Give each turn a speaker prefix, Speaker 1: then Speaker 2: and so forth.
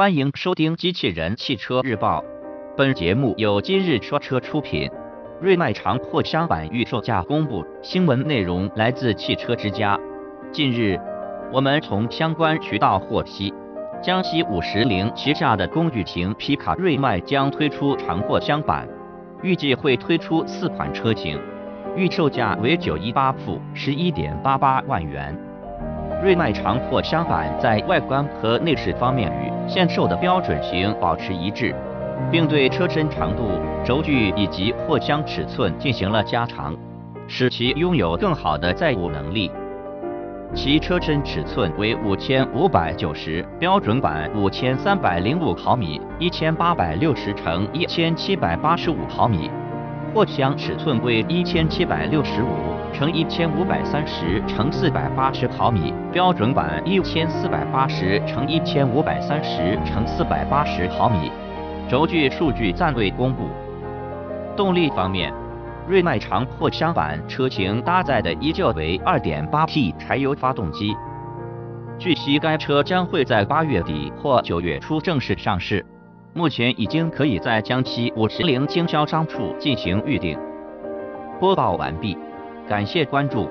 Speaker 1: 欢迎收听《机器人汽车日报》，本节目由今日说车出品。瑞迈长货箱版预售价公布，新闻内容来自汽车之家。近日，我们从相关渠道获悉，江西五十铃旗下的工具型皮卡瑞迈将推出长货箱版，预计会推出四款车型，预售价为九一八付十一点八八万元。瑞迈长货箱版在外观和内饰方面与现售的标准型保持一致，并对车身长度、轴距以及货箱尺寸进行了加长，使其拥有更好的载物能力。其车身尺寸为五千五百九十标准版五千三百零五毫米，一千八百六十乘一千七百八十五毫米。货箱尺寸为一千七百六十五乘一千五百三十乘四百八十毫米，标准版一千四百八十乘一千五百三十乘四百八十毫米。轴距数据暂未公布。动力方面，瑞迈长货箱版车型搭载的依旧为 2.8T 柴油发动机。据悉，该车将会在八月底或九月初正式上市。目前已经可以在江西五十铃经销商处进行预定。播报完毕，感谢关注。